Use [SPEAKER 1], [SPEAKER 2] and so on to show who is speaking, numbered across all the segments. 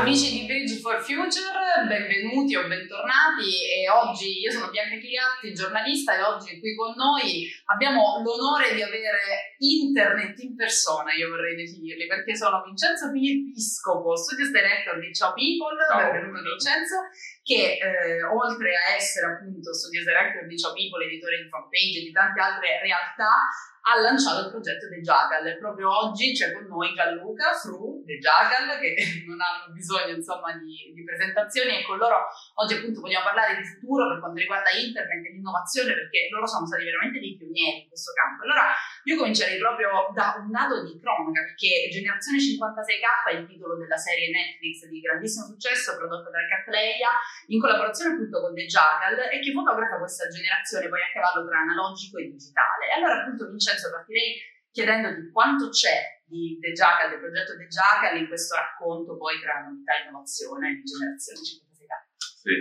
[SPEAKER 1] Amici di Bridge for Future, benvenuti o bentornati. E oggi io sono Bianca Chigatti, giornalista e oggi qui con noi abbiamo l'onore di avere internet in persona, io vorrei definirli, perché sono Vincenzo Piscopo, Studios Director di Ciao People, Ciao. benvenuto Vincenzo, che eh, oltre a essere appunto Studios Director di Ciao People, editore di fanpage e di tante altre realtà, ha lanciato il progetto The Jagal. Proprio oggi c'è con noi Gianluca Fru The Jagal, che non hanno bisogno insomma di, di, presentazioni e con loro oggi appunto vogliamo parlare di futuro per quanto riguarda internet e l'innovazione perché loro sono stati veramente dei pionieri in questo campo. Allora io comincerei proprio da un dato di cronaca perché Generazione 56K è il titolo della serie Netflix di grandissimo successo prodotta da Catleya in collaborazione appunto con The Jagal e che fotografa questa generazione poi a cavallo tra analogico e digitale. E allora appunto Vincenzo partirei chiedendoti quanto c'è di The Jackal, del progetto The Jackal in questo racconto poi tra novità e innovazione di Generazione 56K.
[SPEAKER 2] Sì,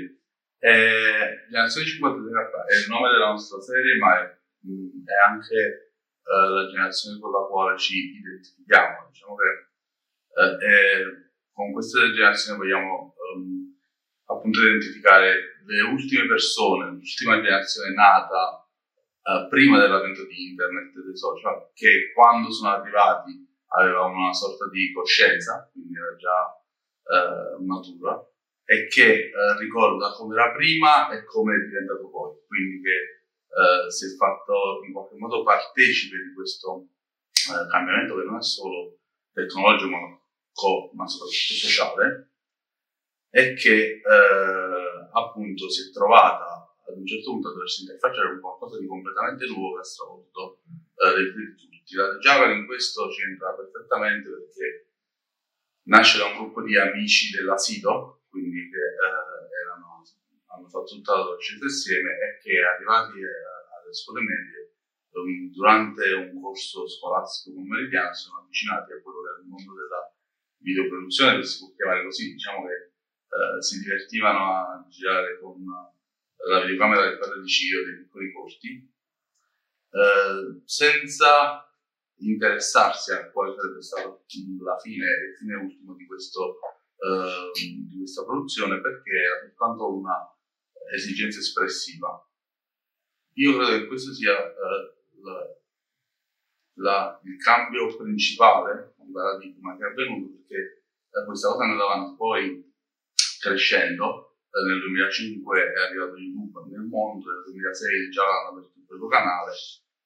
[SPEAKER 2] eh, Generazione 56K è il nome della nostra serie, ma è, mh, è anche eh, la generazione con la quale ci identifichiamo. Diciamo che eh, con questa generazione vogliamo um, appunto identificare le ultime persone, l'ultima generazione nata eh, prima dell'avvento di internet e dei social, che quando sono arrivati aveva una sorta di coscienza, quindi era già uh, matura, e che uh, ricorda come era prima e come è diventato poi, quindi che si è fatto in qualche modo partecipe di questo cambiamento che non è solo tecnologico ma, co- ma soprattutto sociale, e che appunto si è trovata ad un certo punto a doversi interfacciare con qualcosa di completamente nuovo che ha stravolto eh, le vite di tutti. La Java in questo c'entra perfettamente perché nasce da un gruppo di amici dell'asilo, quindi che eh, erano, hanno fatto tutta l'adolescenza insieme e che arrivati eh, alle scuole medie um, durante un corso scolastico pomeridiano si sono avvicinati a quello che era il mondo della videoproduzione, che si può chiamare così, diciamo che eh, si divertivano a girare con la videocamera del padre di Ciro, dei piccoli corti, eh, senza interessarsi a quale sarebbe stata la fine, il fine ultimo di, questo, eh, di questa produzione, perché era soltanto una esigenza espressiva. Io credo che questo sia eh, la, la, il cambio principale di paradigma che è avvenuto, perché eh, questa cosa è andata avanti poi crescendo eh, nel 2005 è arrivato YouTube nel mondo, nel 2006 già hanno aperto il proprio canale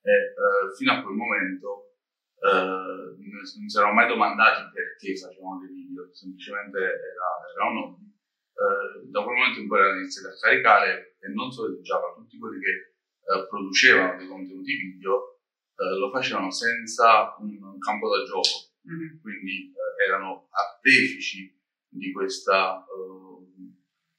[SPEAKER 2] e eh, fino a quel momento eh, non si erano mai domandati perché facevano dei video, semplicemente era, era un hobby. Eh, da quel momento in cui erano iniziati a caricare e non solo di Java, tutti quelli che eh, producevano dei contenuti video lo facevano senza un, un campo da gioco, mm-hmm. quindi erano artefici di questa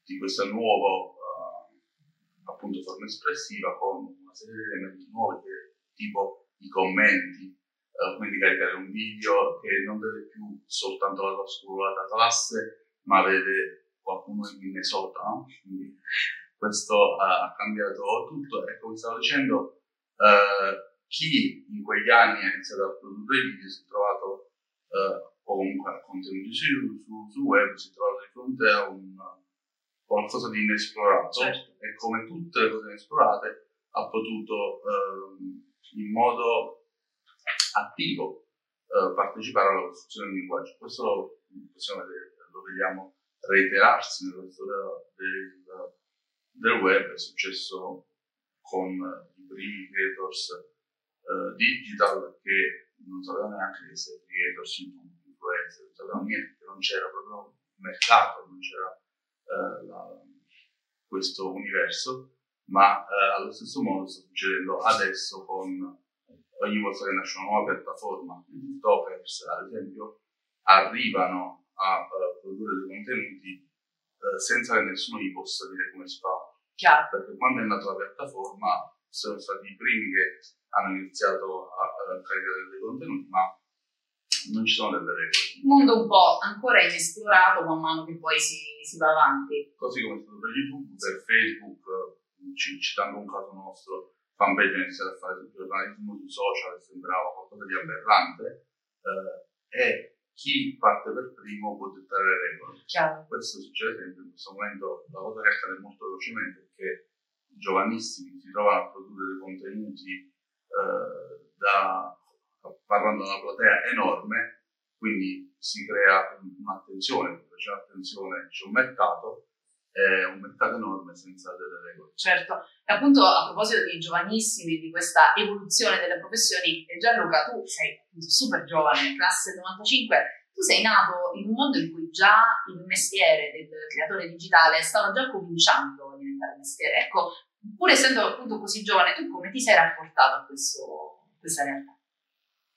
[SPEAKER 2] di questa nuova uh, appunto forma espressiva con una serie di elementi nuovi che, tipo i commenti, uh, quindi caricare un video che non vede più soltanto la trascurata classe, ma vede qualcuno in Minnesota, no? Quindi questo uh, ha cambiato tutto e come stavo dicendo, chi in quegli anni ha iniziato a produrre video si è trovato o comunque contenuti su, su, su web, si è trovato di fronte a un qualcosa di inesplorato certo. e come tutte le cose inesplorate ha potuto ehm, in modo attivo eh, partecipare alla costruzione del linguaggio. Questo lo, vedere, lo vediamo reiterarsi nella storia del, del web, è successo con i primi creators eh, digital che non sapevano neanche che essere creators, influencer, non sapevano niente, non c'era proprio mercato, non c'era la, questo universo, ma eh, allo stesso modo sta succedendo adesso con ogni volta che nasce una nuova piattaforma, i TikTokers ad esempio, arrivano a produrre dei contenuti senza che nessuno gli possa dire come si fa.
[SPEAKER 1] Chiaro.
[SPEAKER 2] Perché quando è nata la piattaforma sono stati i primi che hanno iniziato a, a caricare dei contenuti, ma non ci sono delle regole.
[SPEAKER 1] Un mondo un po' ancora inesplorato man mano che poi si, si va avanti.
[SPEAKER 2] Così come è stato per YouTube, per Facebook, citando un caso nostro, fanpage ha iniziato a fare giornalismo sui social, sembrava qualcosa di aberrante, eh, e chi parte per primo può dettare le regole.
[SPEAKER 1] Chiaro.
[SPEAKER 2] Questo succede sempre in questo momento, la cosa che accade molto velocemente è che i giovanissimi si trovano a produrre dei contenuti eh, da, parlando da una platea enorme, quindi si crea un'attenzione, c'è un'attenzione, c'è un mercato, è un mercato enorme senza delle regole.
[SPEAKER 1] Certo, e appunto a proposito di giovanissimi, di questa evoluzione delle professioni, Gianluca, tu sei super giovane, classe 95, tu sei nato in un mondo in cui già il mestiere del creatore digitale stava già cominciando a diventare mestiere. Ecco, pur essendo appunto così giovane, tu come ti sei rapportato a questo, questa realtà?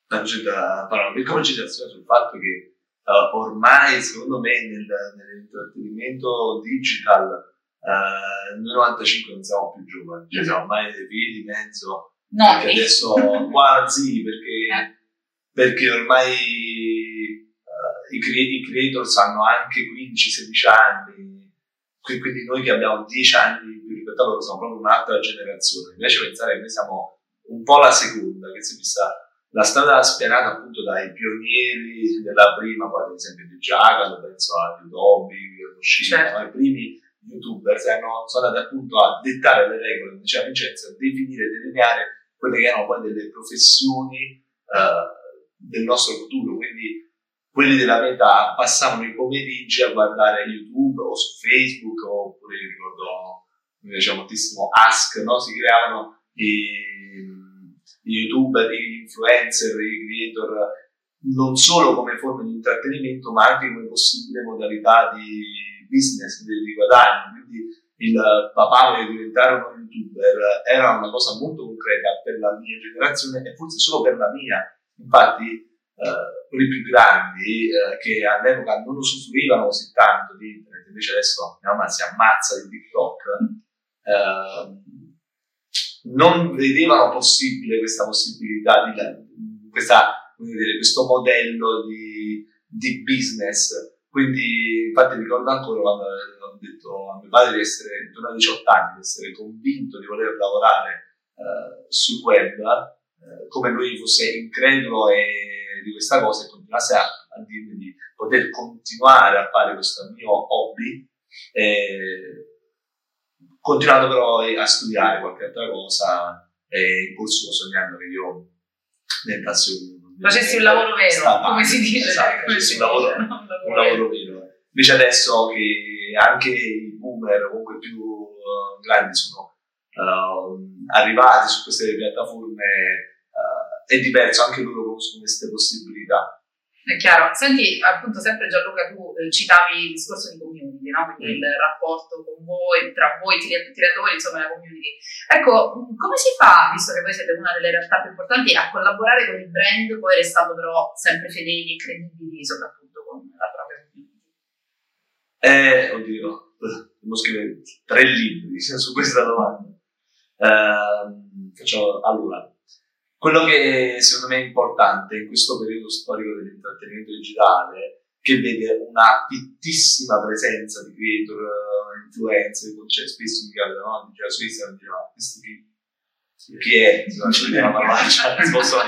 [SPEAKER 3] C'è da fare una piccola citazione sul fatto che uh, ormai secondo me nel, nell'intrattenimento digital uh, nel 95 non siamo più giovani, cioè siamo ormai dei figli di mezzo.
[SPEAKER 1] No,
[SPEAKER 3] adesso quasi perché, eh. perché ormai uh, i, cre- i creators hanno anche 15-16 anni, quindi noi che abbiamo 10 anni più rispetto a loro siamo proprio un'altra generazione. Invece pensare che noi siamo un po' la seconda, che si è vista la strada spianata appunto dai pionieri della prima, ad esempio di Giacomo, penso a Udobi, Yoshida, certo. i primi youtuber sono andati appunto a dettare le regole, diceva Vincenzo, a definire, delineare quelle che erano poi delle professioni uh, del nostro futuro, quindi quelli della mia età passavano i pomeriggi a guardare YouTube o su Facebook oppure ricordo, mi piaceva moltissimo Ask, no? si creavano i di youtuber, di influencer, di creator, non solo come forma di intrattenimento, ma anche come possibile modalità di business, di, di guadagno. Quindi il papà vuole diventare uno youtuber era una cosa molto concreta per la mia generazione e forse solo per la mia. Infatti, eh, quelli più grandi eh, che all'epoca non usufruivano così tanto di internet, invece adesso mia mamma si ammazza di TikTok. Eh, non vedevano possibile questa possibilità, di, questa, dire, questo modello di, di, business. Quindi, infatti, ricordo ancora quando ho detto a mio padre di essere, intorno a 18 anni, di essere convinto di voler lavorare eh, sul web, eh, come lui fosse incredulo e, di questa cosa e continuasse a, a dirmi di poter continuare a fare questo mio hobby. Eh, continuando però a studiare qualche altra cosa e in corso sognando che io diventasse un
[SPEAKER 1] facessi un lavoro vero
[SPEAKER 3] stata,
[SPEAKER 1] come si dice
[SPEAKER 3] esatto, facessi un lavoro, un lavoro, un lavoro vero. invece adesso che anche i boomer comunque più uh, grandi sono uh, arrivati su queste piattaforme uh, è diverso anche loro conoscono queste possibilità.
[SPEAKER 1] È chiaro. Senti, appunto, sempre Gianluca, tu eh, citavi il discorso di community, no? Quindi mm. il rapporto con voi, tra voi tiratori, insomma, la community. Ecco, come si fa, visto che voi siete una delle realtà più importanti, a collaborare con il brand, poi restando però sempre fedeli e credibili, soprattutto con la propria community?
[SPEAKER 3] Eh, oddio, devo scrivere tre libri su questa domanda. Uh, facciamo, allora, quello che secondo me è importante in questo periodo storico dell'intrattenimento digitale, che vede una fittissima presenza di creator, uh, influencer, cioè spesso mi capita, no? Diceva su Instagram, diceva, questo chi, chi è? Si faccio vedere la parolaccia, sposo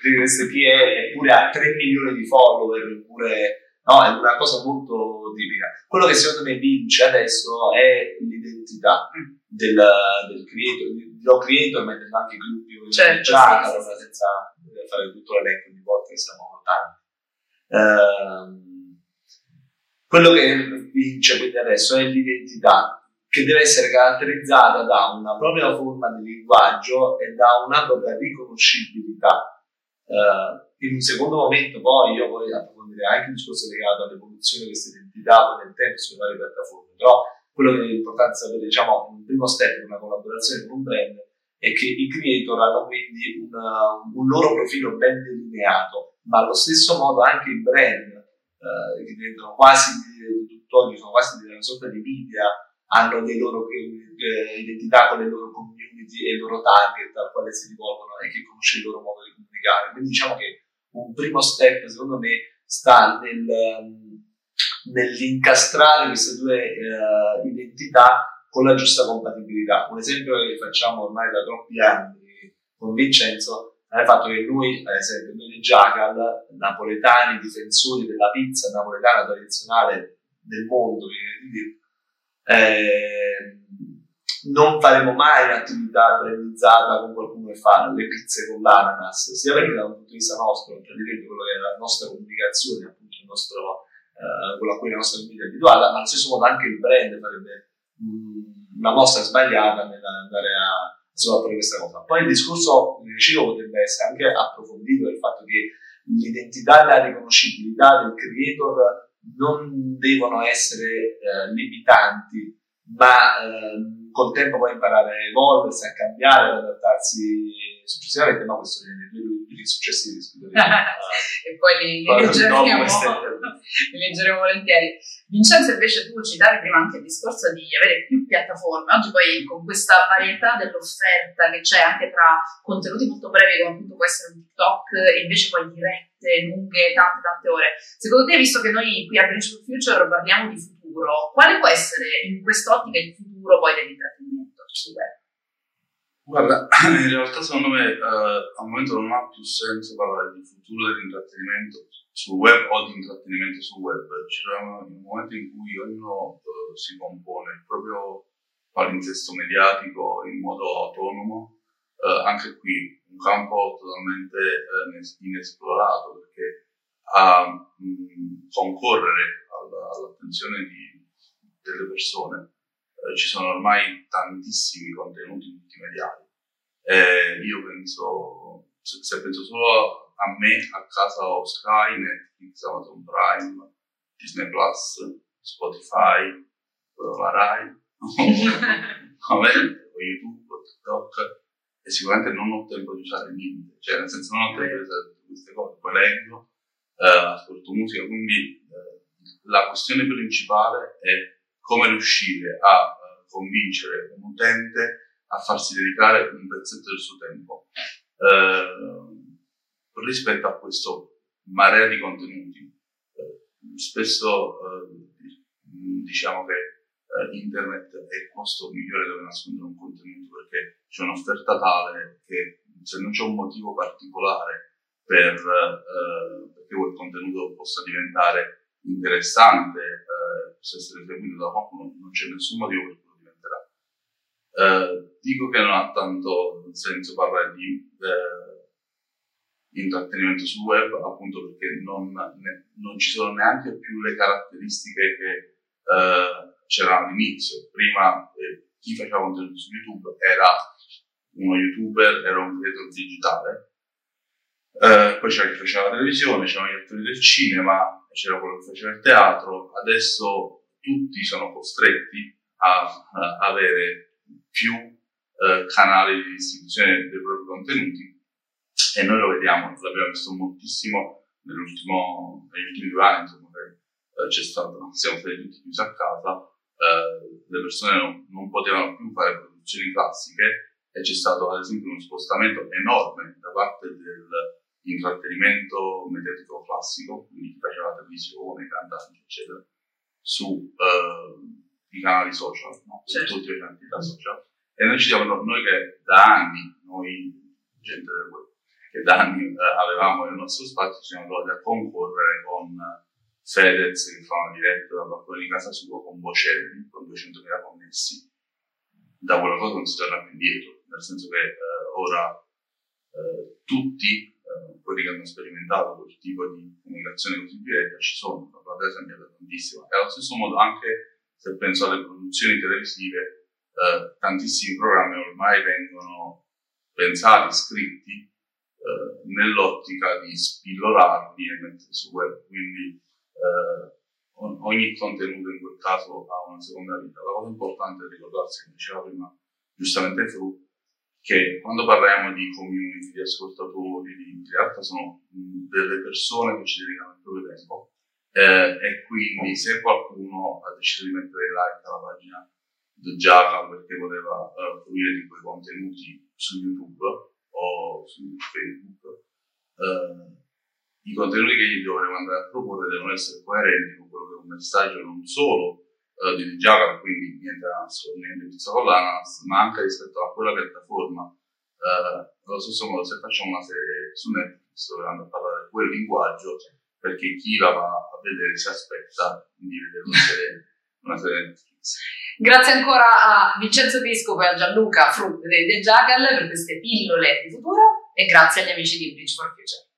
[SPEAKER 3] di questo chi è, eppure ha 3 milioni di follower, eppure, no, è una cosa molto tipica. Quello che secondo me vince adesso è l'identità mm. del, del creator, lo creator mettendo anche i gruppi
[SPEAKER 1] certo,
[SPEAKER 3] già, sì, allora, senza fare tutto l'elenco di volte che siamo tanti. Uh, quello che vince quindi adesso è l'identità che deve essere caratterizzata da una propria forma di linguaggio e da una propria riconoscibilità. Uh, in un secondo momento poi io voglio approfondire anche il discorso legato all'evoluzione di questa identità poi nel tempo sulle varie piattaforme, però quello che è importante sapere, diciamo, un primo step di una collaborazione con un brand è che i creator hanno quindi una, un loro profilo ben delineato, ma allo stesso modo anche i brand, eh, che diventano quasi tutt'oggi, sono quasi una sorta di media, hanno le loro eh, identità con le loro community e il loro target al quale si rivolgono e che conosce il loro modo di comunicare. Quindi diciamo che un primo step, secondo me, sta nel, nell'incastrare queste due uh, identità con la giusta compatibilità. Un esempio che facciamo ormai da troppi anni con Vincenzo al fatto che noi, ad esempio, noi di Jackal, napoletani difensori della pizza napoletana tradizionale del mondo, eh, non faremo mai un'attività brandizzata con qualcuno che fa le pizze con l'ananas, sia perché da un punto di vista nostro, praticamente quello che è la nostra comunicazione, appunto il nostro, eh, quello a cui la nostra comunità è abituata, ma allo stesso modo anche il brand farebbe mh, una mossa sbagliata nell'andare a sovrapporre questa cosa. Poi il discorso, dicevo, potrebbe essere anche approfondito del fatto che l'identità e la riconoscibilità del creator non devono essere eh, limitanti, ma eh, col tempo può imparare a evolversi, a cambiare, ad adattarsi successivamente, ma questo viene due libri successivi
[SPEAKER 1] e poi li, li, leggeremo, li leggeremo volentieri. Vincenzo invece tu citavi prima anche il discorso di avere più piattaforme, oggi poi con questa varietà dell'offerta che c'è anche tra contenuti molto brevi come appunto può essere un TikTok e invece poi dirette, lunghe, tante tante ore. Secondo te, visto che noi qui a Bridge Future parliamo di futuro, quale può essere in quest'ottica il futuro poi dell'intrattenimento sul web?
[SPEAKER 2] Guarda, in realtà secondo me eh, al momento non ha più senso parlare di futuro dell'intrattenimento sul web o di intrattenimento sul web. In un momento in cui ognuno uh, si compone il proprio palinsesto mediatico in modo autonomo. Uh, anche qui un campo totalmente uh, inesplorato perché a mh, concorrere alla, all'attenzione di, delle persone ci sono ormai tantissimi contenuti multimediali. Eh, io penso, se, se penso solo a me a casa ho Sky, Netflix, Amazon Prime, Disney Plus, Spotify, la Rai, o YouTube, TikTok. E sicuramente non ho tempo di usare niente, cioè nel senso non ho tempo di usare tutte queste cose, poi leggo, eh, ascolto musica, quindi eh, la questione principale è come riuscire a eh, convincere un utente a farsi dedicare un pezzetto del suo tempo. Eh, rispetto a questo marea di contenuti. Eh, spesso eh, diciamo che eh, internet è il posto migliore dove nascondere un contenuto perché c'è un'offerta tale che se non c'è un motivo particolare per, perché quel contenuto possa diventare interessante, possa essere seguito da qualcuno, non c'è nessun motivo per cui lo diventerà. Eh, dico che non ha tanto senso parlare di intrattenimento sul web, appunto perché non, ne, non ci sono neanche più le caratteristiche che eh, c'erano all'inizio. Prima eh, chi faceva contenuti su YouTube era uno youtuber, era un creator digitale, eh, poi c'era chi faceva la televisione, c'erano gli attori del cinema, c'era quello che faceva il teatro, adesso tutti sono costretti a, a avere più eh, canali di distribuzione dei propri contenuti e noi lo vediamo, l'abbiamo visto moltissimo negli ultimi due anni, insomma, che eh, c'è stato, siamo stati tutti chiusi a casa, eh, le persone non, non, potevano più fare produzioni classiche e c'è stato ad esempio uno spostamento enorme da parte dell'intrattenimento mediatico classico, quindi chi faceva la televisione, i cantanti, eccetera, sui eh, canali social, no? certo. tutti i canali social. E noi ci diamo, noi che da anni, noi gente del web, che da anni eh, avevamo nel nostro spazio, ci siamo trovati a concorrere con Fedez che fa una diretta dal balcone di casa sua con Bocelli, con 200.000 connessi. Da quella cosa non si torna più indietro, nel senso che eh, ora eh, tutti quelli che hanno sperimentato quel tipo di comunicazione così diretta ci sono, la platea è cambiata tantissimo. E allo stesso modo anche se penso alle produzioni televisive, eh, tantissimi programmi ormai vengono pensati, scritti eh, nell'ottica di spillorarli e metterli su web, quindi eh, ogni contenuto in quel caso ha una seconda vita. La cosa importante è ricordarsi, come diceva prima giustamente Fru, che quando parliamo di community, di ascoltatori, di, in realtà sono delle persone che ci dedicano il proprio tempo eh, e quindi se qualcuno ha deciso di mettere like alla pagina di Java perché voleva uh, fruire di quei contenuti su YouTube o su Facebook, eh, i contenuti che gli dovremo andare a proporre devono essere coerenti con quello che è un messaggio non solo eh, di Java, quindi niente ananas, niente pizza con l'ananas, ma anche rispetto a quella piattaforma Uh, allo stesso modo, se facciamo una serie su Netflix a parlare quel linguaggio, perché chi la va a vedere si aspetta di vedere una serie, una serie Netflix.
[SPEAKER 1] Grazie ancora a Vincenzo Piscopo e a Gianluca Fru dei The Jackal per queste pillole di futuro e grazie agli amici di Bridge for Future.